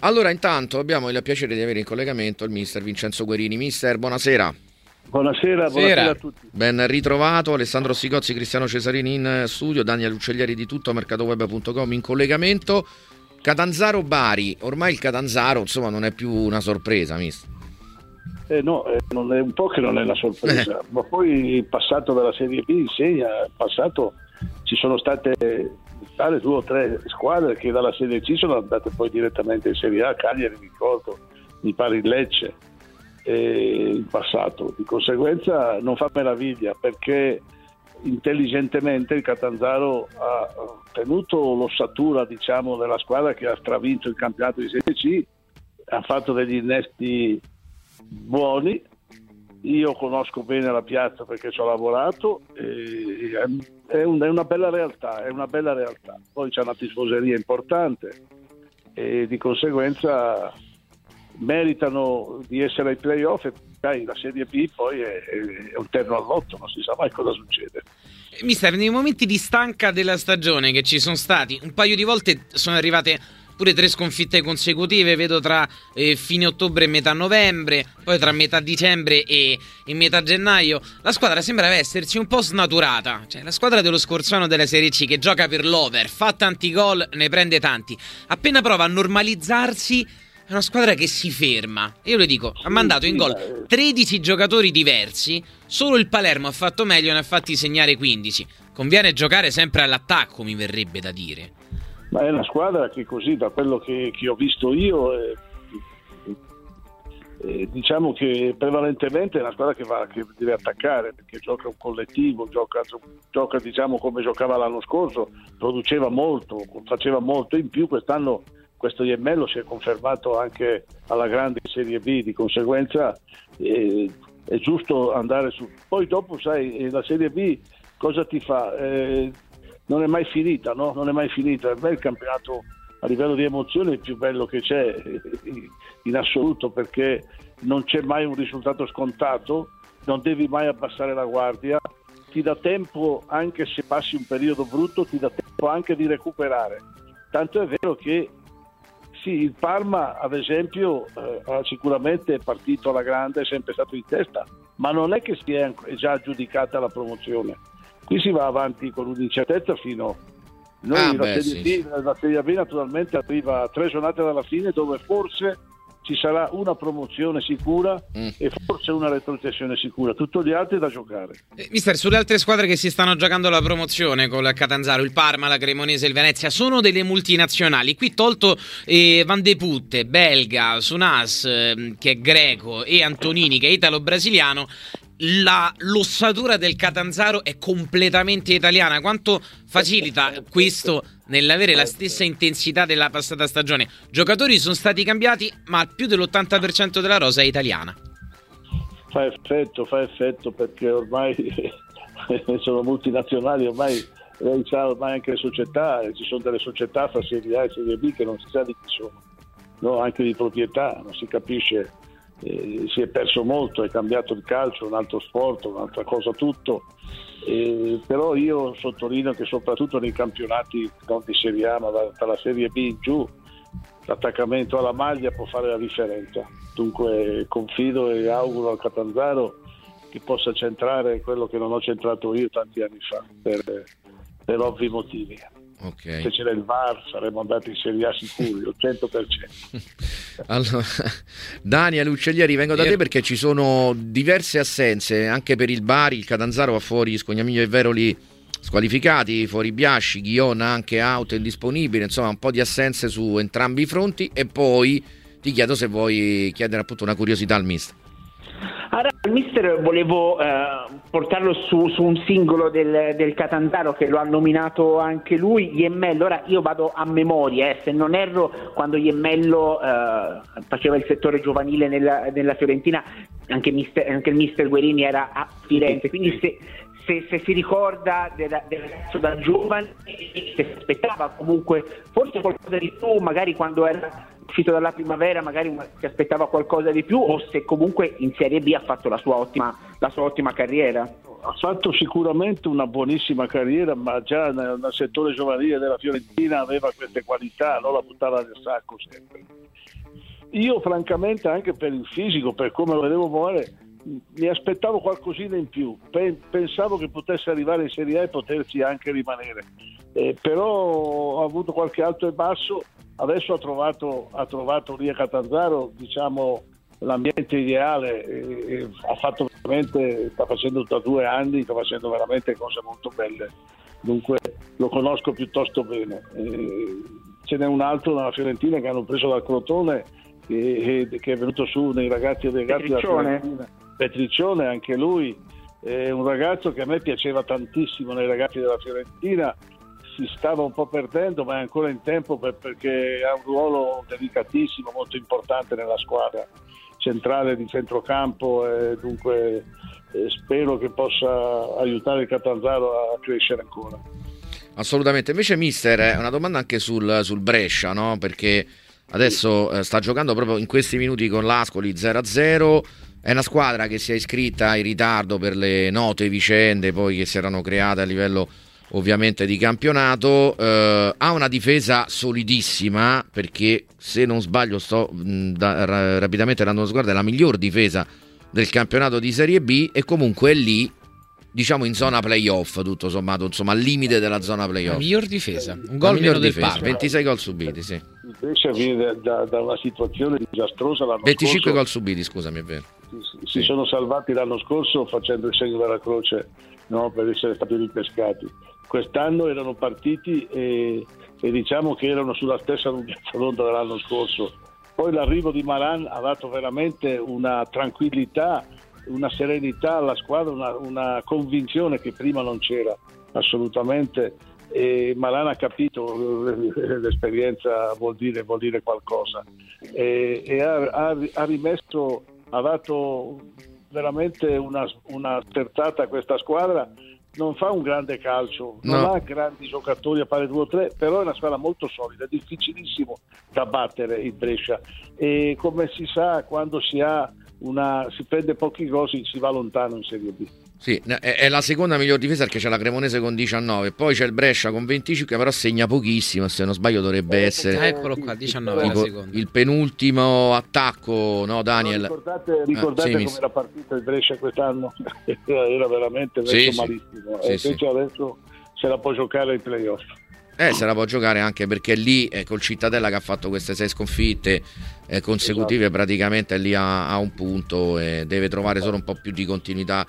Allora, intanto abbiamo il piacere di avere in collegamento il mister Vincenzo Guerini. Mister, buonasera. Buonasera, buonasera, a tutti. Ben ritrovato Alessandro Sigozzi, Cristiano Cesarini in studio, Daniel Uccellieri di tutto, mercatoweb.com in collegamento. Catanzaro Bari, ormai il Catanzaro insomma non è più una sorpresa, mister. Eh no, eh, non è un po' che non è una sorpresa, ma poi il passato della Serie B insegna, il passato ci sono state stare due o tre squadre che dalla Serie C sono andate poi direttamente in Serie A, Cagliari, ricordo, mi pare il Lecce eh, in passato. Di conseguenza non fa meraviglia perché intelligentemente il Catanzaro ha tenuto l'ossatura diciamo, della squadra che ha stravinto il campionato di Serie C, ha fatto degli innesti buoni io conosco bene la piazza perché ci ho lavorato, è, un, è, una bella realtà, è una bella realtà. Poi c'è una tifoseria importante e di conseguenza meritano di essere ai playoff e dai, la Serie B poi è, è un terno all'otto, non si sa mai cosa succede. Mister, nei momenti di stanca della stagione che ci sono stati, un paio di volte sono arrivate pure tre sconfitte consecutive, vedo tra eh, fine ottobre e metà novembre, poi tra metà dicembre e, e, metà gennaio. La squadra sembra essersi un po' snaturata, cioè la squadra dello scorso anno della Serie C che gioca per l'over, fa tanti gol, ne prende tanti. Appena prova a normalizzarsi è una squadra che si ferma. Io le dico, ha mandato in gol 13 giocatori diversi, solo il Palermo ha fatto meglio e ne ha fatti segnare 15. Conviene giocare sempre all'attacco, mi verrebbe da dire. Ma è una squadra che così, da quello che, che ho visto io, eh, eh, diciamo che prevalentemente è una squadra che, va, che, deve attaccare perché gioca un collettivo, gioca, gioca diciamo, come giocava l'anno scorso, produceva molto, faceva molto in più, quest'anno questo Iemmello si è confermato anche alla grande Serie B, di conseguenza eh, è giusto andare su. Poi dopo sai, la Serie B cosa ti fa? Eh, non è mai finita, no? Non è mai finita. Per me il campionato a livello di emozione è il più bello che c'è in assoluto perché non c'è mai un risultato scontato, non devi mai abbassare la guardia, ti dà tempo anche se passi un periodo brutto, ti dà tempo anche di recuperare. Tanto è vero che sì, il Parma ad esempio eh, sicuramente è partito alla grande, è sempre stato in testa, ma non è che si è già aggiudicata la promozione Qui si va avanti con un'incertezza fino... Noi ah, la, beh, serie sì. B, la Serie B naturalmente arriva a tre giornate dalla fine dove forse ci sarà una promozione sicura mm. e forse una retrocessione sicura, tutti gli altri da giocare. Eh, mister, sulle altre squadre che si stanno giocando la promozione con il Catanzaro, il Parma, la Cremonese e il Venezia sono delle multinazionali. Qui tolto eh, Van de Putte, belga, Sunas, eh, che è greco, e Antonini, che è italo-brasiliano, la, l'ossatura del Catanzaro è completamente italiana. Quanto facilita questo nell'avere la stessa intensità della passata stagione? Giocatori sono stati cambiati, ma più dell'80% della rosa è italiana. Fa effetto, fa effetto perché ormai sono multinazionali, ormai lei sa ormai anche le società, ci sono delle società fra Serie A e Serie B che non si sa di chi sono, no? anche di proprietà, non si capisce eh, si è perso molto, è cambiato il calcio, un altro sport, un'altra cosa tutto, eh, però io sottolineo che soprattutto nei campionati non di Serie A ma dalla Serie B in giù l'attaccamento alla maglia può fare la differenza. Dunque confido e auguro al Catanzaro che possa centrare quello che non ho centrato io tanti anni fa per, per ovvi motivi. Okay. Se c'era il VAR saremmo andati in Serie A sicuri, al 100%. allora, Daniel Uccellieri, vengo da te perché ci sono diverse assenze anche per il Bari, il Catanzaro va fuori Scognamiglio e Veroli squalificati, fuori Biasci, Ghiona anche auto indisponibile, insomma un po' di assenze su entrambi i fronti e poi ti chiedo se vuoi chiedere appunto una curiosità al mister. Il mister volevo eh, portarlo su, su, un singolo del, del, Catanzaro che lo ha nominato anche lui, Iemmello. Ora io vado a memoria, eh, se non erro, quando Iemmello eh, faceva il settore giovanile nella, nella Fiorentina, anche, mister, anche, il mister Guerini era a Firenze, quindi se, se, se si ricorda del, del, ragazzo da giovane, si aspettava comunque forse qualcosa di più, magari quando era uscito dalla primavera magari si aspettava qualcosa di più o se comunque in Serie B ha fatto la sua ottima, la sua ottima carriera. ha fatto sicuramente una buonissima carriera, ma già nel, nel, settore giovanile della Fiorentina aveva queste qualità, non la buttava nel sacco sempre. Io francamente anche per il fisico, per come lo vedevo muovere, mi aspettavo qualcosina in più, pensavo che potesse arrivare in Serie A e poterci anche rimanere, eh, però ho avuto qualche alto e basso, adesso ha trovato, ha trovato lì a Catanzaro diciamo, l'ambiente ideale, e, e ha fatto veramente, sta facendo da due anni, sta facendo veramente cose molto belle, dunque lo conosco piuttosto bene. Eh, ce n'è un altro nella Fiorentina che hanno preso dal Crotone che, che è venuto su nei ragazzi e ragazzi della Fiorentina. Petriccione, anche lui. È un ragazzo che a me piaceva tantissimo nei ragazzi della Fiorentina, si stava un po' perdendo ma è ancora in tempo per, perché ha un ruolo delicatissimo, molto importante nella squadra centrale di centrocampo e dunque eh, spero che possa aiutare il Catanzaro a crescere ancora. Assolutamente, invece mister è una domanda anche sul, sul Brescia, no? perché adesso eh, sta giocando proprio in questi minuti con l'Ascoli 0-0 è una squadra che si è iscritta in ritardo per le note vicende poi che si erano create a livello ovviamente di campionato. Eh, ha una difesa solidissima perché se non sbaglio sto mh, da, ra, rapidamente dando una sguardo è la miglior difesa del campionato di Serie B e comunque è lì diciamo in zona playoff tutto sommato insomma al limite della zona playoff la miglior difesa un gol difesa, del 26 gol subiti sì il Brescia viene da, da, una situazione disastrosa l'anno 25 scorso. gol subiti scusami è vero si, si sì. sono salvati l'anno scorso facendo il segno della croce no, per essere stati ripescati quest'anno erano partiti e, e diciamo che erano sulla stessa lunghezza d'onda dell'anno scorso. Poi l'arrivo di Maran ha dato veramente una tranquillità una serenità alla squadra, una, una convinzione che prima non c'era assolutamente. E Malan ha capito l'esperienza vuol dire, vuol dire qualcosa. E, e ha, ha, rimesso, ha dato veramente una, una a questa squadra non fa un grande calcio, non no. ha grandi giocatori a fare due o tre, però è una squadra molto solida, è difficilissimo da battere il Brescia e come si sa quando si ha una, si prende pochi gol, si va lontano in Serie B. Sì, è la seconda miglior difesa perché c'è la Cremonese con 19, poi c'è il Brescia con 25, però segna pochissimo. Se non sbaglio, dovrebbe eh, essere. Ah, eccolo qua, 19 il, il penultimo attacco, no, Daniel? No, ricordate, ricordate ah, sì, come era partito il Brescia quest'anno? era veramente sì, malissimo. Sì, e invece adesso se la può giocare ai playoff. Eh, se la può giocare anche perché lì eh, col Cittadella che ha fatto queste sei sconfitte eh, consecutive esatto. praticamente è lì a, a, un punto e deve trovare solo un po' più di continuità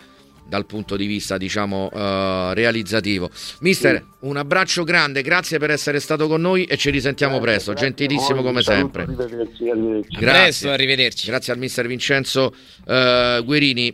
dal punto di vista diciamo uh, realizzativo. Mister, sì. un abbraccio grande, grazie per essere stato con noi e ci risentiamo grazie, presto, grazie gentilissimo come sempre. Arrivederci, arrivederci. Grazie. Presto, arrivederci. Grazie al mister Vincenzo uh, Guerini.